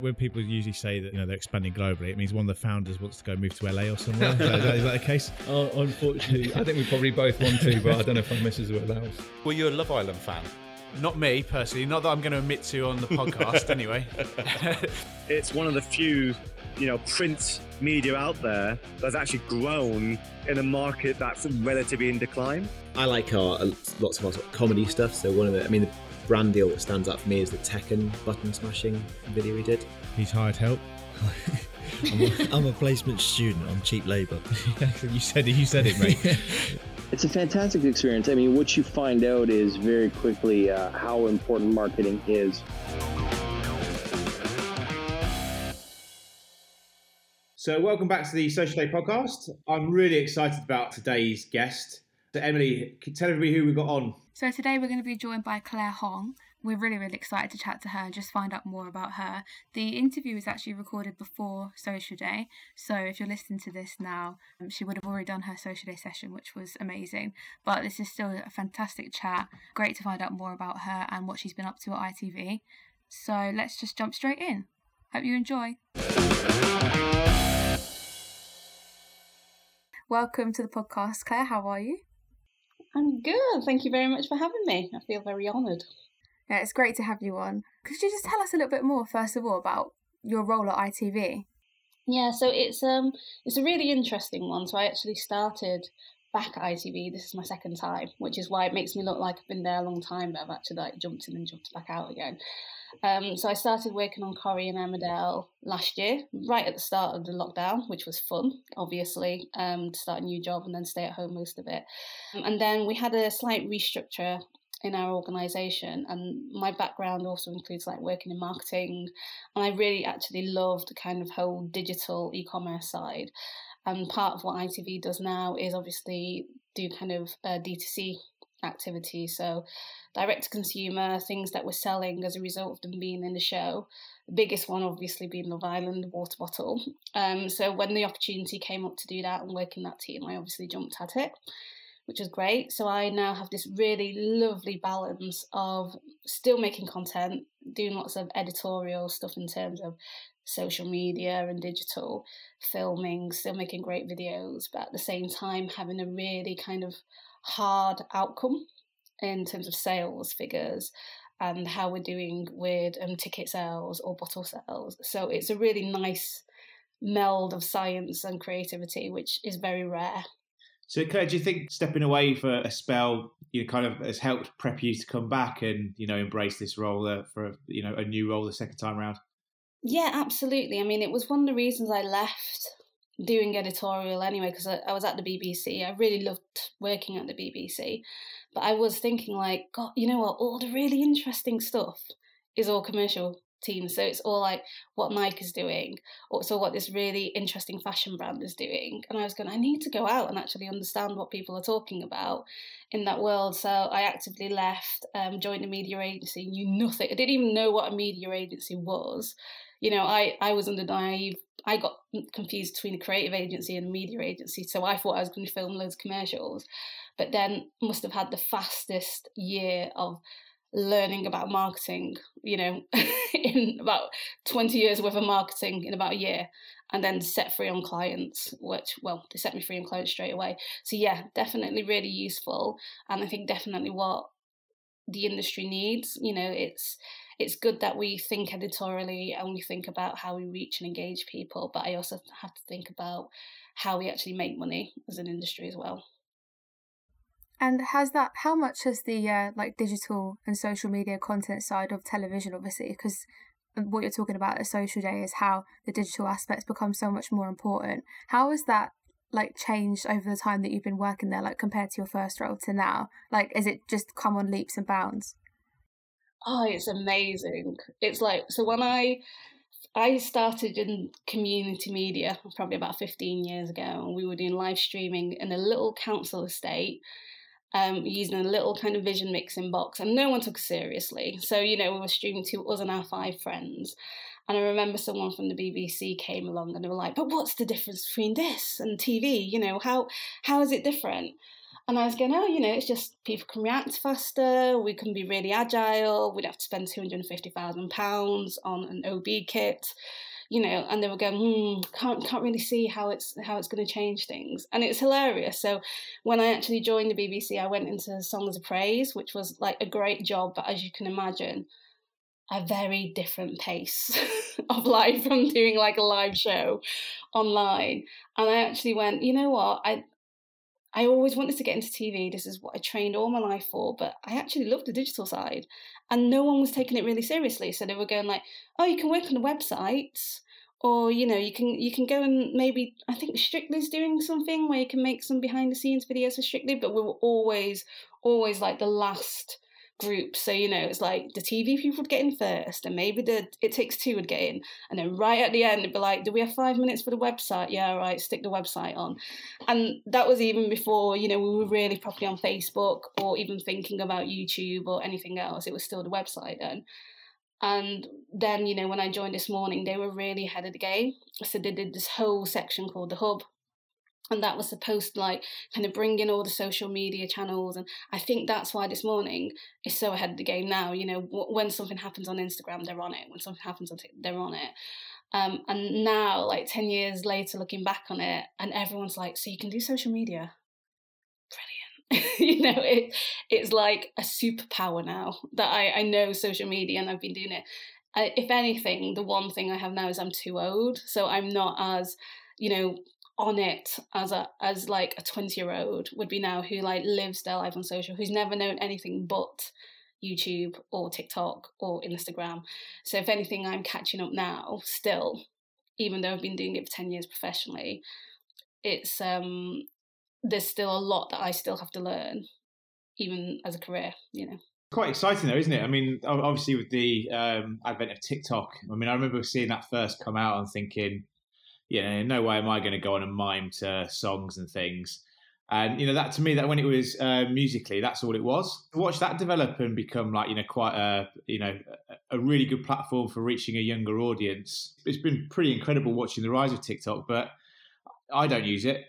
When people usually say that you know they're expanding globally, it means one of the founders wants to go move to LA or somewhere. is, that, is, that, is that the case? Oh, unfortunately, I think we probably both want to, but I don't know if our missus will allow us. Were you a Love Island fan? Not me personally, not that I'm going to admit to on the podcast anyway. it's one of the few, you know, print media out there that's actually grown in a market that's relatively in decline. I like our lots of our sort of comedy stuff. So one of the, I mean, the brand deal that stands out for me is the Tekken button smashing video we did. He's hired help. I'm, a, I'm a placement student on cheap labour. you said it. You said it, mate. It's a fantastic experience. I mean, what you find out is very quickly uh, how important marketing is. So, welcome back to the Social Day podcast. I'm really excited about today's guest. So, Emily, tell everybody who we've got on. So, today we're going to be joined by Claire Hong we're really, really excited to chat to her and just find out more about her. The interview was actually recorded before Social Day, so if you're listening to this now, um, she would have already done her Social Day session, which was amazing. But this is still a fantastic chat. Great to find out more about her and what she's been up to at ITV. So let's just jump straight in. Hope you enjoy. Welcome to the podcast, Claire. How are you? I'm good. Thank you very much for having me. I feel very honoured. Yeah, it's great to have you on. Could you just tell us a little bit more, first of all, about your role at ITV? Yeah, so it's um it's a really interesting one. So I actually started back at ITV. This is my second time, which is why it makes me look like I've been there a long time, but I've actually like jumped in and jumped back out again. Um, so I started working on Corrie and Emmerdale last year, right at the start of the lockdown, which was fun, obviously, um, to start a new job and then stay at home most of it. And then we had a slight restructure in our organization and my background also includes like working in marketing and i really actually love the kind of whole digital e-commerce side and part of what itv does now is obviously do kind of uh, d2c activity. So direct to consumer things that we're selling as a result of them being in the show. The biggest one obviously being love island water bottle. Um, so when the opportunity came up to do that and work in that team i obviously jumped at it which is great. So I now have this really lovely balance of still making content, doing lots of editorial stuff in terms of social media and digital filming, still making great videos, but at the same time having a really kind of hard outcome in terms of sales figures and how we're doing with um, ticket sales or bottle sales. So it's a really nice meld of science and creativity, which is very rare so, Claire, do you think stepping away for a spell, you know, kind of has helped prep you to come back and you know embrace this role uh, for you know a new role the second time around? Yeah, absolutely. I mean, it was one of the reasons I left doing editorial anyway because I, I was at the BBC. I really loved working at the BBC, but I was thinking like, God, you know what? All the really interesting stuff is all commercial teams. So it's all like what Nike is doing, or so what this really interesting fashion brand is doing. And I was going, I need to go out and actually understand what people are talking about in that world. So I actively left, um, joined a media agency, knew nothing. I didn't even know what a media agency was. You know, I, I was under naive. I got confused between a creative agency and a media agency. So I thought I was going to film loads of commercials, but then must have had the fastest year of learning about marketing, you know, in about 20 years worth of marketing in about a year, and then set free on clients, which, well, they set me free on clients straight away. So, yeah, definitely really useful. And I think definitely what the industry needs. You know, it's it's good that we think editorially and we think about how we reach and engage people, but I also have to think about how we actually make money as an industry as well. And has that? How much has the uh, like digital and social media content side of television, obviously, because what you're talking about at social day is how the digital aspects become so much more important. How has that like changed over the time that you've been working there, like compared to your first role to now? Like, is it just come on leaps and bounds? Oh, it's amazing. It's like so when I I started in community media probably about 15 years ago, and we were doing live streaming in a little council estate um, using a little kind of vision mixing box, and no one took us seriously. So, you know, we were streaming to us and our five friends. And I remember someone from the BBC came along and they were like, but what's the difference between this and TV? You know, how how is it different? And I was going, oh, you know, it's just people can react faster, we can be really agile, we'd have to spend £250,000 on an OB kit, you know, and they were going, hmm, can't, can't really see how it's, how it's going to change things. And it's hilarious. So when I actually joined the BBC, I went into Songs of Praise, which was like a great job, but as you can imagine, a very different pace of life from doing like a live show online. And I actually went, you know what, I, I always wanted to get into TV. This is what I trained all my life for, but I actually loved the digital side. And no one was taking it really seriously. So they were going like, oh, you can work on a website or you know you can you can go and maybe i think strictly's doing something where you can make some behind the scenes videos for strictly but we were always always like the last group. So, you know, it's like the TV people would get in first, and maybe the It Takes Two would get in. And then right at the end, it'd be like, do we have five minutes for the website? Yeah, right, stick the website on. And that was even before, you know, we were really properly on Facebook or even thinking about YouTube or anything else. It was still the website then. And then, you know, when I joined this morning, they were really ahead of the game. So they did this whole section called the Hub, and that was supposed to like kind of bring in all the social media channels and i think that's why this morning is so ahead of the game now you know when something happens on instagram they're on it when something happens on TikTok, they're on it. Um, and now like 10 years later looking back on it and everyone's like so you can do social media? Brilliant. You know it it's like a superpower now that i i know social media and i've been doing it. Uh, if anything the one thing i have now is i'm too old so i'm not as you know on it as a as like a 20 year old would be now who like lives their life on social who's never known anything but youtube or tiktok or instagram. So if anything i'm catching up now still even though i've been doing it for 10 years professionally. It's um there's still a lot that i still have to learn even as a career you know. Quite exciting though isn't it? I mean obviously with the um, advent of tiktok i mean i remember seeing that first come out and thinking yeah, no way am I going to go on and mime to songs and things. And you know that to me, that when it was uh, Musical.ly, that's all it was. Watch that develop and become like you know quite a you know a really good platform for reaching a younger audience. It's been pretty incredible watching the rise of TikTok, but I don't use it.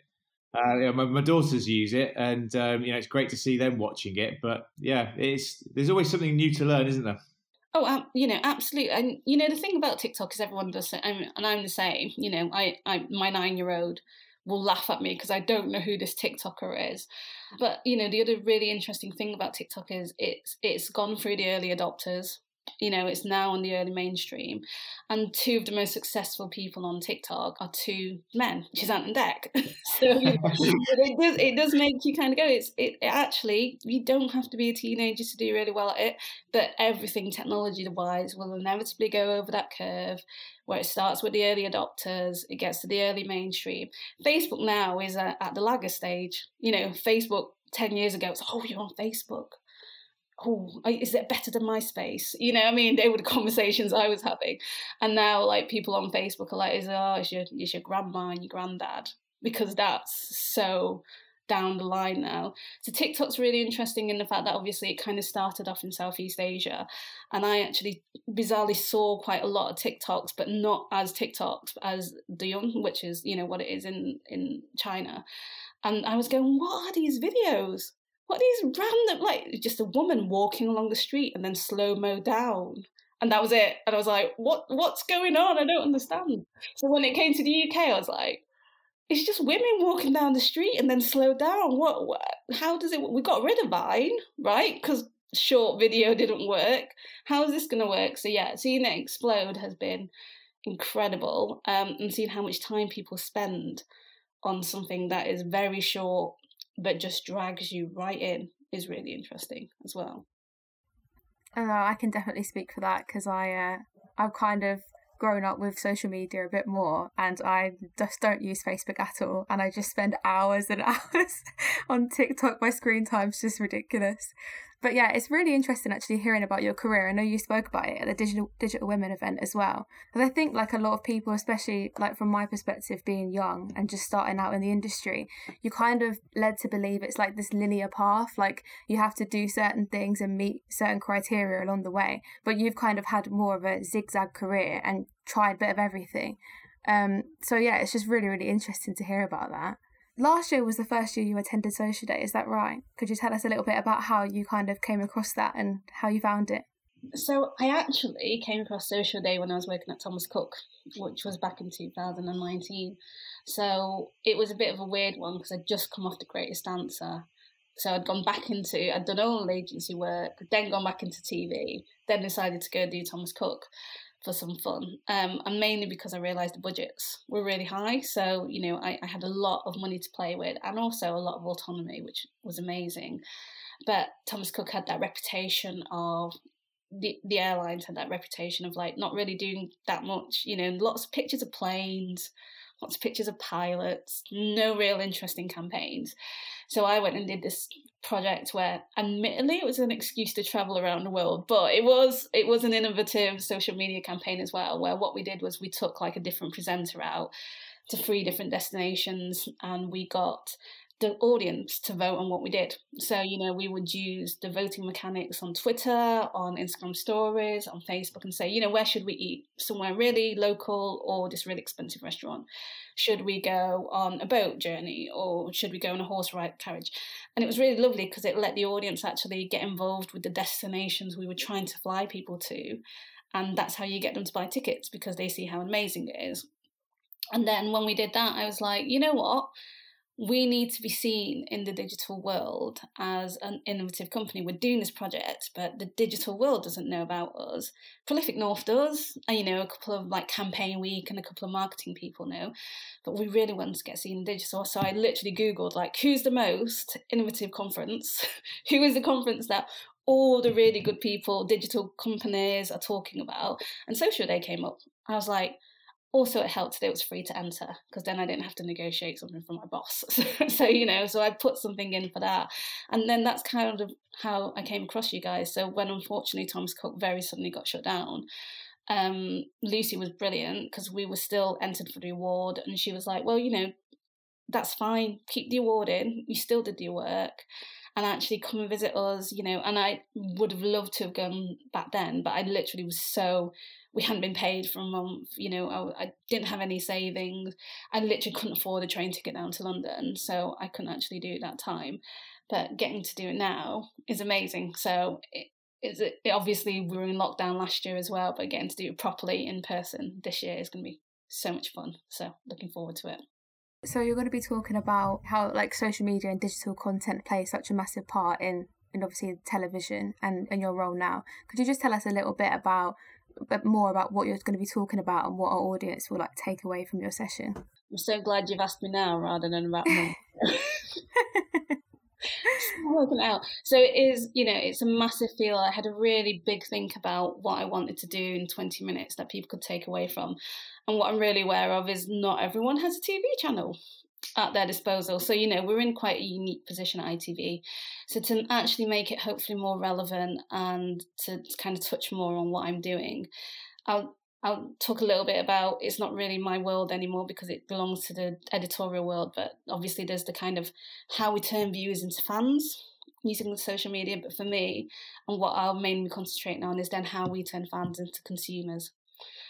Uh, you know, my, my, daughters use it, and um, you know it's great to see them watching it. But yeah, it's there's always something new to learn, isn't there? Oh, um, you know, absolutely. And you know, the thing about TikTok is everyone does it, and I'm the same. You know, I, I my nine year old will laugh at me because I don't know who this TikToker is. But you know, the other really interesting thing about TikTok is it's it's gone through the early adopters you know, it's now on the early mainstream. And two of the most successful people on TikTok are two men, which is Ant and Dec. so it, does, it does make you kind of go, it's it, it, actually, you don't have to be a teenager to do really well at it, but everything technology wise will inevitably go over that curve where it starts with the early adopters, it gets to the early mainstream. Facebook now is at, at the lagger stage. You know, Facebook 10 years ago, it's, oh, you're on Facebook oh, is it better than MySpace? You know, I mean, they were the conversations I was having. And now, like, people on Facebook are like, is, oh, it's your, it's your grandma and your granddad, because that's so down the line now. So TikTok's really interesting in the fact that obviously it kind of started off in Southeast Asia. And I actually bizarrely saw quite a lot of TikToks, but not as TikToks as Douyin, which is, you know, what it is in, in China. And I was going, what are these videos? What these random like just a woman walking along the street and then slow mo down. And that was it. And i was like what what's going on? I don't understand. So when it came to the uk i was like it's just women walking down the street and then slow down. What, what how does it we got rid of vine right? Because short video didn't work. How is this going to work? So yeah seeing it explode has been incredible um, and seeing how much time people spend on something that is very short but just drags you right in is really interesting as well. Oh, I can definitely speak for that because I uh, I've kind of grown up with social media a bit more and I just don't use Facebook at all and I just spend hours and hours on TikTok. My screen time's just ridiculous. But yeah, it's really interesting actually hearing about your career. I know you spoke about it at the Digital Digital Women event as well. Because I think like a lot of people, especially like from my perspective, being young and just starting out in the industry, you kind of led to believe it's like this linear path. Like you have to do certain things and meet certain criteria along the way. But you've kind of had more of a zigzag career and tried a bit of everything. Um, so yeah, it's just really really interesting to hear about that. Last year was the first year you attended Social Day, is that right? Could you tell us a little bit about how you kind of came across that and how you found it? So I actually came across Social Day when I was working at Thomas Cook, which was back in 2019. So it was a bit of a weird one because I'd just come off The Greatest Dancer. So I'd gone back into, I'd done all agency work, then gone back into TV, then decided to go do Thomas Cook for some fun. Um, and mainly because I realised the budgets were really high. So, you know, I, I had a lot of money to play with and also a lot of autonomy, which was amazing. But Thomas Cook had that reputation of the, the airlines had that reputation of like not really doing that much, you know, lots of pictures of planes, lots of pictures of pilots, no real interesting campaigns. So I went and did this project where admittedly it was an excuse to travel around the world, but it was it was an innovative social media campaign as well, where what we did was we took like a different presenter out to three different destinations and we got the audience to vote on what we did. So, you know, we would use the voting mechanics on Twitter, on Instagram stories, on Facebook, and say, you know, where should we eat? Somewhere really local or this really expensive restaurant? Should we go on a boat journey or should we go on a horse ride carriage? And it was really lovely because it let the audience actually get involved with the destinations we were trying to fly people to. And that's how you get them to buy tickets because they see how amazing it is. And then when we did that, I was like, you know what? We need to be seen in the digital world as an innovative company. We're doing this project, but the digital world doesn't know about us. Prolific North does, and you know, a couple of like campaign week and a couple of marketing people know, but we really want to get seen digital. So I literally Googled like who's the most innovative conference? Who is the conference that all the really good people, digital companies are talking about? And Social Day came up. I was like, also it helped that it was free to enter because then i didn't have to negotiate something from my boss. So, you know so i put something in for that. And then that's kind of how i came across you guys. So when unfortunately thomas cook very suddenly got shut down um, lucy was brilliant because we were still entered for the award and she was like well you know that's fine. Keep the award in. You still did your work and actually come and visit us you know and i would have loved to have gone back then but i literally was so we hadn't been paid for a month. You know, I, I, didn't have any savings. I literally couldn't afford a train ticket down to London, so I couldn't actually do it that time. But getting to do it now is amazing. So it, is it, it obviously we were in lockdown last year as well, but getting to do it properly in person this year is going to be so much fun. So looking forward to it. So you're going to be talking about how like social media and digital content play such a massive part in in obviously television and, and your role now. Could you just tell us a little bit about but more about what you're going to be talking about and what our audience will like take away from your session. I'm so glad you've asked me now rather than about me. working out. So it is, you know, it's a massive feel. I had a really big think about what I wanted to do in 20 minutes that people could take away from. And what I'm really aware of is not everyone has a TV channel at their disposal. So, you know, we're in quite a unique position at ITV. So, to actually make it hopefully more relevant and to kind of touch more on what I'm doing, I'll I'll talk a little bit about it's not really my world anymore because it belongs to the editorial world, but obviously there's the kind of how we turn viewers into fans using the social media. But for me, and what I'll mainly concentrate on is then how we turn fans into consumers.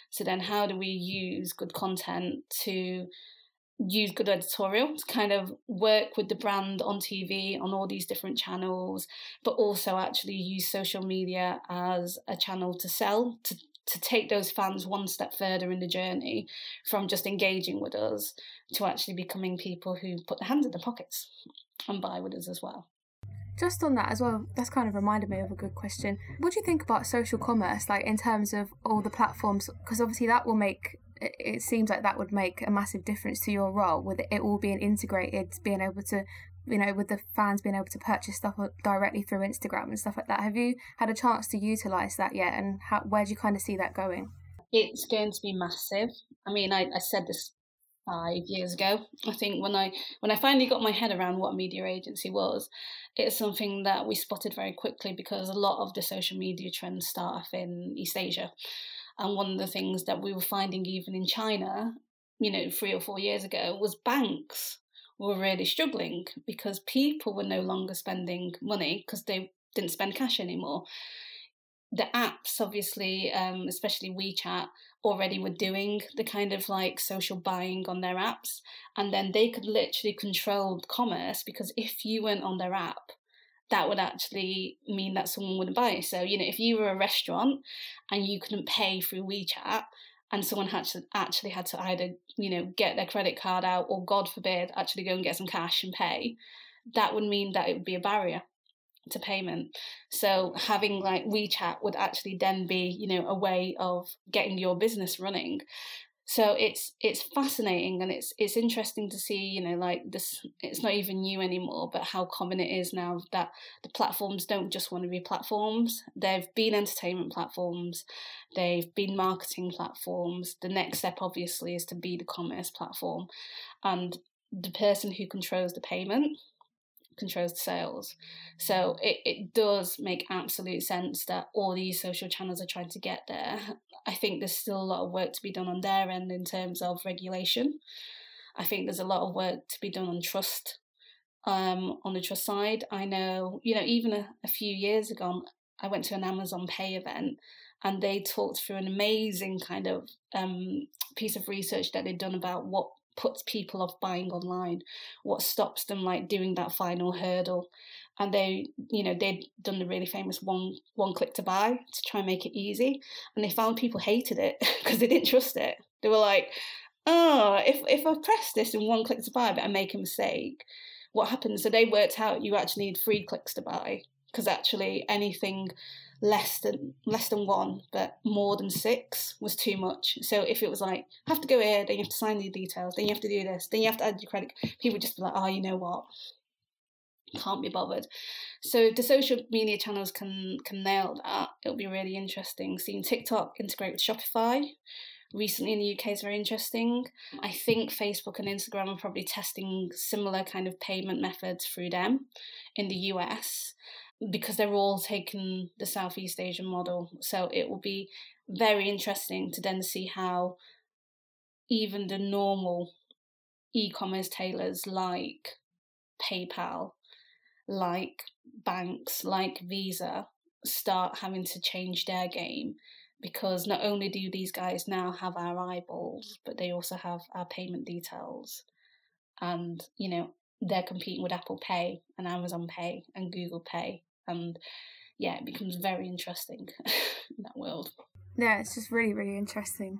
So then how do we use good content to use good editorial to kind of work with the brand on TV on all these different channels, but also actually use social media as a channel to sell, to, to take those fans one step further in the journey from just engaging with us to actually becoming people who put their hands in their pockets and buy with us as well. Just on that as well, that's kind of reminded me of a good question. What do you think about social commerce, like in terms of all the platforms? Because obviously that will make it seems like that would make a massive difference to your role with it all being integrated, being able to, you know, with the fans being able to purchase stuff directly through Instagram and stuff like that. Have you had a chance to utilize that yet? And how, where do you kind of see that going? It's going to be massive. I mean, I, I said this five years ago. I think when I when I finally got my head around what a media agency was, it's something that we spotted very quickly because a lot of the social media trends start off in East Asia. And one of the things that we were finding even in China, you know, three or four years ago, was banks were really struggling because people were no longer spending money because they didn't spend cash anymore. the apps, obviously, um, especially WeChat, already were doing the kind of like social buying on their apps, and then they could literally control commerce because if you weren't on their app, that would actually mean that someone wouldn't buy. So, you know, if you were a restaurant and you couldn't pay through WeChat, and someone had to actually had to either you know get their credit card out or god forbid actually go and get some cash and pay that would mean that it would be a barrier to payment. So having like wechat would actually then be you know a way of getting your business running so it's it's fascinating and it's it's interesting to see you know like this it's not even new anymore but how common it is now that the platforms don't just want to be platforms. They've been entertainment platforms they've been marketing platforms the next step obviously is to be the commerce platform and the person who controls the payment controls sales. So it, it does make absolute sense that all these social channels are trying to get there. I think there's still a lot of work to be done on their end in terms of regulation. I think there's a lot of work to be done on trust. Um, on the trust side, I know, you know, even a, a few years ago, I went to an Amazon Pay event and they talked through an amazing kind of um, piece of research that they'd done about what puts people off buying online, what stops them like doing that final hurdle. And they, you know, they'd done the really famous one one click to buy to try and make it easy. And they found people hated it because they didn't trust it. They were like, oh, if if I press this in one click to buy but I make a mistake, what happens? So they worked out you actually need three clicks to buy because actually anything less than less than one, but more than six was too much. So if it was like have to go here, then you have to sign the details, then you have to do this, then you have to add your credit, people just be like, oh, you know what, can't be bothered. So the social media channels can can nail that. It'll be really interesting. Seeing TikTok integrate with Shopify recently in the UK is very interesting. I think Facebook and Instagram are probably testing similar kind of payment methods through them in the US because they're all taking the Southeast Asian model. So it will be very interesting to then see how even the normal e commerce tailors like PayPal, like banks, like Visa start having to change their game because not only do these guys now have our eyeballs, but they also have our payment details. And, you know, they're competing with Apple Pay and Amazon Pay and Google Pay and yeah, it becomes very interesting in that world. Yeah, it's just really, really interesting.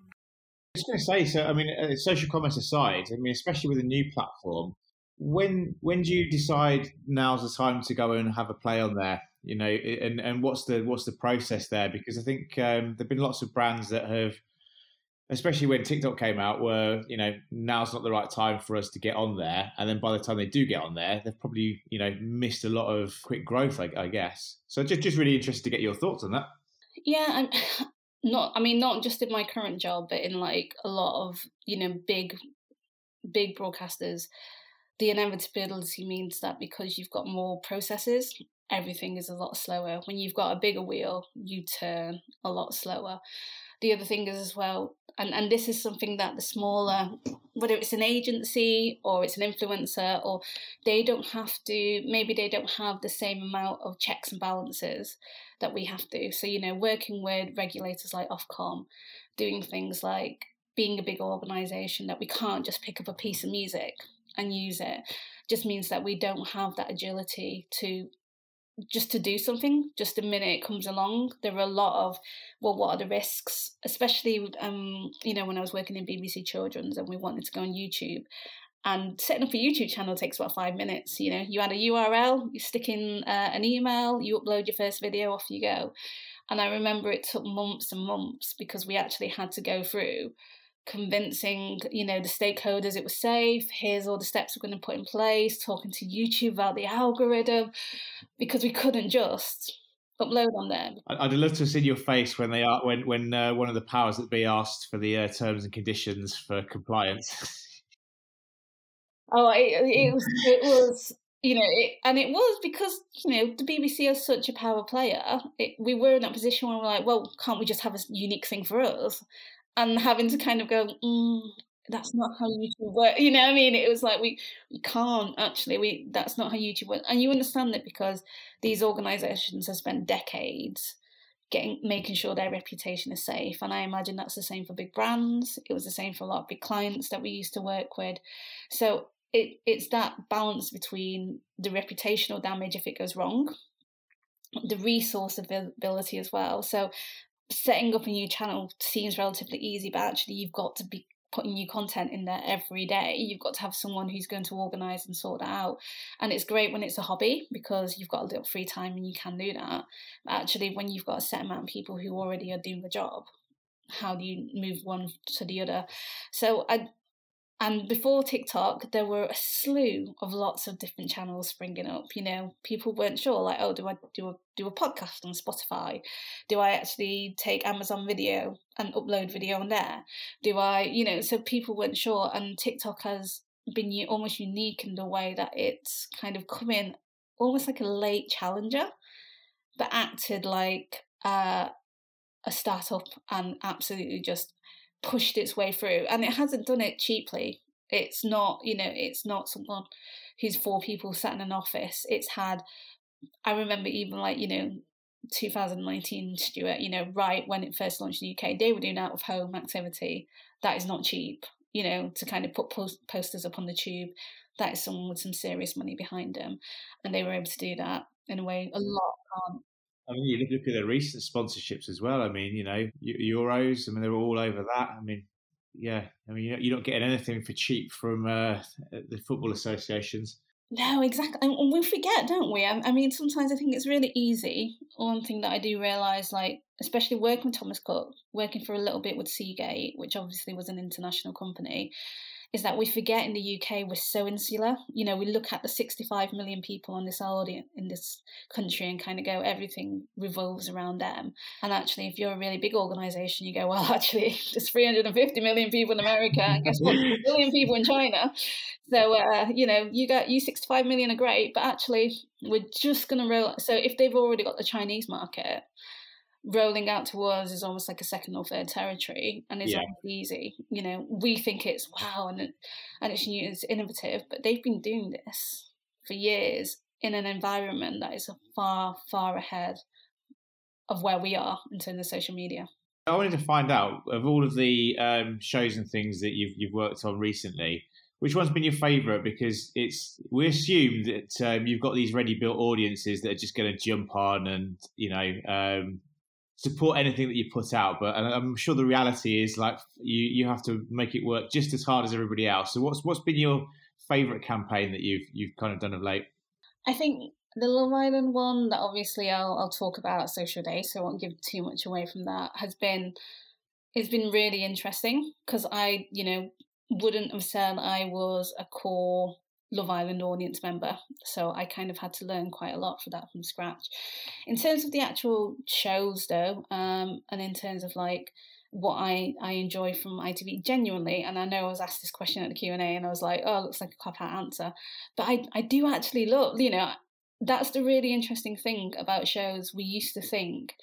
I was going to say, so I mean, uh, social commerce aside, I mean, especially with a new platform, when when do you decide now's the time to go and have a play on there? You know, and and what's the what's the process there? Because I think um, there've been lots of brands that have especially when TikTok came out, were you know now's not the right time for us to get on there, and then by the time they do get on there, they've probably you know missed a lot of quick growth, I, I guess. So just just really interested to get your thoughts on that. Yeah, I'm not. I mean, not just in my current job, but in like a lot of you know big, big broadcasters. The inevitability means that because you've got more processes, everything is a lot slower. When you've got a bigger wheel, you turn a lot slower the other thing is as well and, and this is something that the smaller whether it's an agency or it's an influencer or they don't have to maybe they don't have the same amount of checks and balances that we have to. So you know working with regulators like ofcom doing things like being a big organization that we can't just pick up a piece of music and use it just means that we don't have that agility to just to do something just the minute it comes along. There are a lot of well what are the risks? Especially um you know when i was working in bbc children's and we wanted to go on youtube. And setting up a youtube channel takes about five minutes you know? You add a url you stick in uh, an email you upload your first video off you go. And i remember it took months and months because we actually had to go through convincing you know the stakeholders it was safe here's all the steps we're going to put in place talking to youtube about the algorithm because we couldn't just upload on there i'd love to see your face when they are when when uh, one of the powers that be asked for the uh, terms and conditions for compliance oh it, it was it was you know, it, and it was because you know the BBC is such a power player. It, we were in that position where we're like, well, can't we just have a unique thing for us? And having to kind of go, mm, that's not how YouTube works. You know what I mean? It was like we we can't actually. We that's not how YouTube works, and you understand that because these organisations have spent decades getting making sure their reputation is safe. And I imagine that's the same for big brands. It was the same for a lot of big clients that we used to work with. So it it's that balance between the reputational damage if it goes wrong, the resource availability as well. So setting up a new channel seems relatively easy, but actually you've got to be putting new content in there every day. You've got to have someone who's going to organise and sort that out. And it's great when it's a hobby because you've got a little free time and you can do that. But actually, when you've got a set amount of people who already are doing the job, how do you move one to the other? So I and before TikTok, there were a slew of lots of different channels springing up. You know, people weren't sure, like, oh, do I do a do a podcast on Spotify? Do I actually take Amazon Video and upload video on there? Do I, you know, so people weren't sure, and TikTok has been almost unique in the way that it's kind of come in almost like a late challenger, but acted like uh, a startup and absolutely just pushed its way through and it hasn't done it cheaply. It's not you know it's not someone who's four people sat in an office. It's had i remember even like you know 2019 stuart you know right when it first launched in the uk they were doing out of home activity. That is not cheap you know to kind of put post- posters up on the tube. That is someone with some serious money behind them and they were able to do that in a way a lot can't I mean, you look at the recent sponsorships as well. I mean, you know, Euros. I mean, they're all over that. I mean, yeah. I mean, you're not getting anything for cheap from uh, the football associations. No, exactly. And we forget, don't we? I, mean, sometimes I think it's really easy. One thing that I do realise, like, especially working with Thomas Cook, working for a little bit with Seagate, which obviously was an international company, is that we forget in the UK we're so insular. You know, we look at the 65 million people on this audience in this country and kind of go, everything revolves around them. And actually, if you're a really big organization, you go, well, actually, there's 350 million people in America, and guess what? a billion people in China. So, uh, you know, you got you 65 million are great, but actually, we're just going to roll. So, if they've already got the Chinese market, rolling out to us is almost like a second or third territory and it's yeah. easy. You know, we think it's wow and it, and it's new, it's innovative, but they've been doing this for years in an environment that is far, far ahead of where we are in terms of social media. I wanted to find out of all of the um, shows and things that you've you've worked on recently, which one's been your favourite? Because it's we assume that um, you've got these ready built audiences that are just going to jump on and you know um, support anything that you put out. But I'm sure the reality is like you you have to make it work just as hard as everybody else. So what's what's been your favourite campaign that you've you've kind of done of late? I think the Love Island one that obviously I'll I'll talk about at Social Day, so I won't give too much away from that. Has been it's been really interesting because I you know wouldn't have said I was a core Love Island audience member. So I kind of had to learn quite a lot for that from scratch. In terms of the actual shows, though, um, and in terms of like what I, I enjoy from ITV genuinely, and I know I was asked this question at the Q and A, and I was like, oh, looks like a cop out answer, but I I do actually love, you know, that's the really interesting thing about shows. We used to think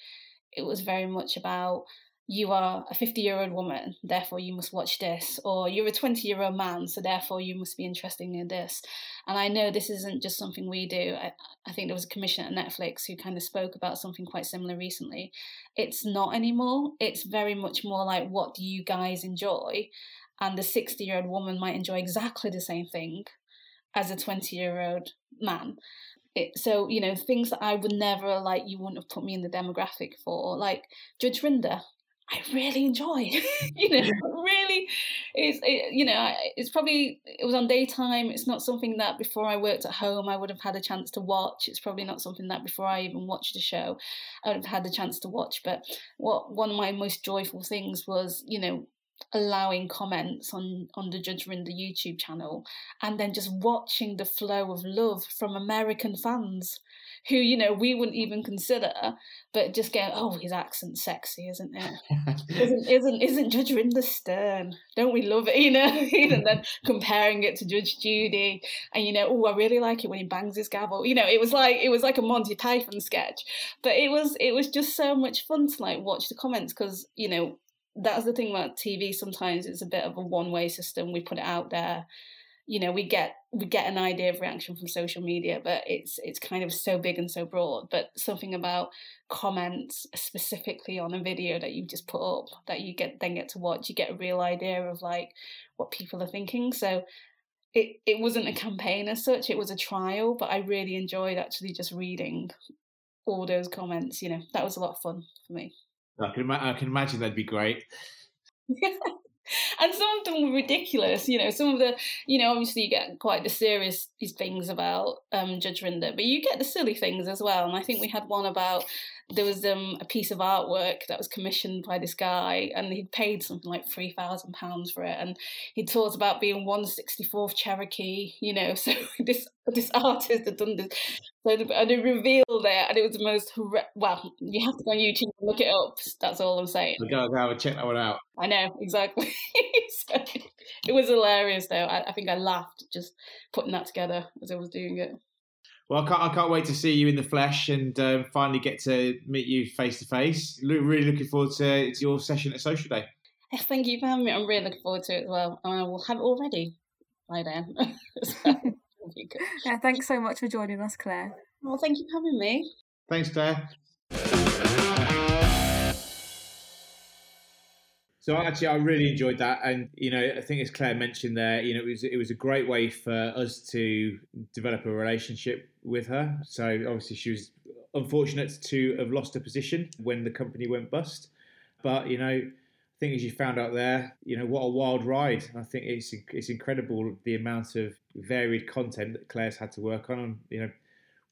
it was very much about you are a 50 year old woman, therefore you must watch this, or you're a 20 year old man, so therefore you must be interested in this. And I know this isn't just something we do. I, I think there was a commission at Netflix who kind of spoke about something quite similar recently. It's not anymore. It's very much more like, what do you guys enjoy? And the 60 year old woman might enjoy exactly the same thing as a 20 year old man. It, so you know things that I would never like you wouldn't have put me in the demographic for like Judge Rinder I really enjoy. you know, really, it's it, you know, it's probably it was on daytime. It's not something that before I worked at home I would have had a chance to watch. It's probably not something that before I even watched the show I would have had the chance to watch. But what one of my most joyful things was, you know, allowing comments on on the Judge Rinder YouTube channel, and then just watching the flow of love from American fans who you know we wouldn't even consider, but just go, oh, his accent's sexy, isn't it? isn't isn't isn't Judge Rinder stern? Don't we love it? You know, and then comparing it to Judge Judy, and you know, oh, I really like it when he bangs his gavel. You know, it was like it was like a Monty Python sketch, but it was it was just so much fun to like watch the comments because you know that's the thing about TV. Sometimes it's a bit of a one way system. We put it out there you know we get we get an idea of reaction from social media but it's it's kind of so big and so broad. But something about comments specifically on a video that you just put up that you get then get to watch you get a real idea of like what people are thinking. So it it wasn't a campaign as such it was a trial but i really enjoyed actually just reading all those comments you know. That was a lot of fun for me. I can, I can imagine that'd be great. and some of them were ridiculous. You know, some of the, you know, obviously you get quite the serious things about um, Judge Rinder, but you get the silly things as well. And I think we had one about there was um, a piece of artwork that was commissioned by this guy, and he'd paid something like three thousand pounds for it, and he talked about being one sixty fourth Cherokee. You know, so this this artist had done this. So and it revealed it, and it was the most horre- well. You have to go on YouTube and look it up. That's all I'm saying. I'll go, I'll check that one out. I know exactly. so, it was hilarious, though. I, I think I laughed just putting that together as I was doing it. Well, I can't, I can't wait to see you in the flesh and um, finally get to meet you face to face. Really looking forward to, to your session at Social Day. Thank you for having me. I'm really looking forward to it as well. And I will have it already by then. So, it'll be good. Yeah, thanks so much for joining us, Claire. Well, thank you for having me. Thanks, Claire. So actually, I really enjoyed that, and you know, I think as Claire mentioned there, you know, it was it was a great way for us to develop a relationship with her. So obviously, she was unfortunate to have lost her position when the company went bust, but you know, I think as you found out there, you know, what a wild ride. I think it's it's incredible the amount of varied content that Claire's had to work on, you know,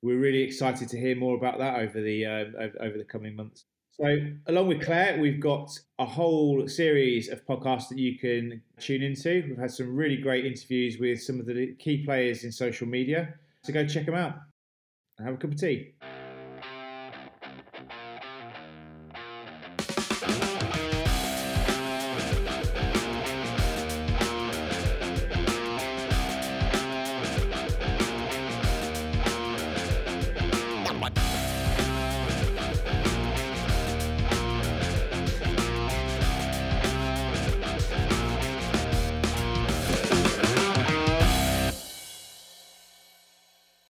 we're really excited to hear more about that over the uh, over, over the coming months. So, along with Claire, we've got a whole series of podcasts that you can tune into. We've had some really great interviews with some of the key players in social media. So, go check them out and have a cup of tea.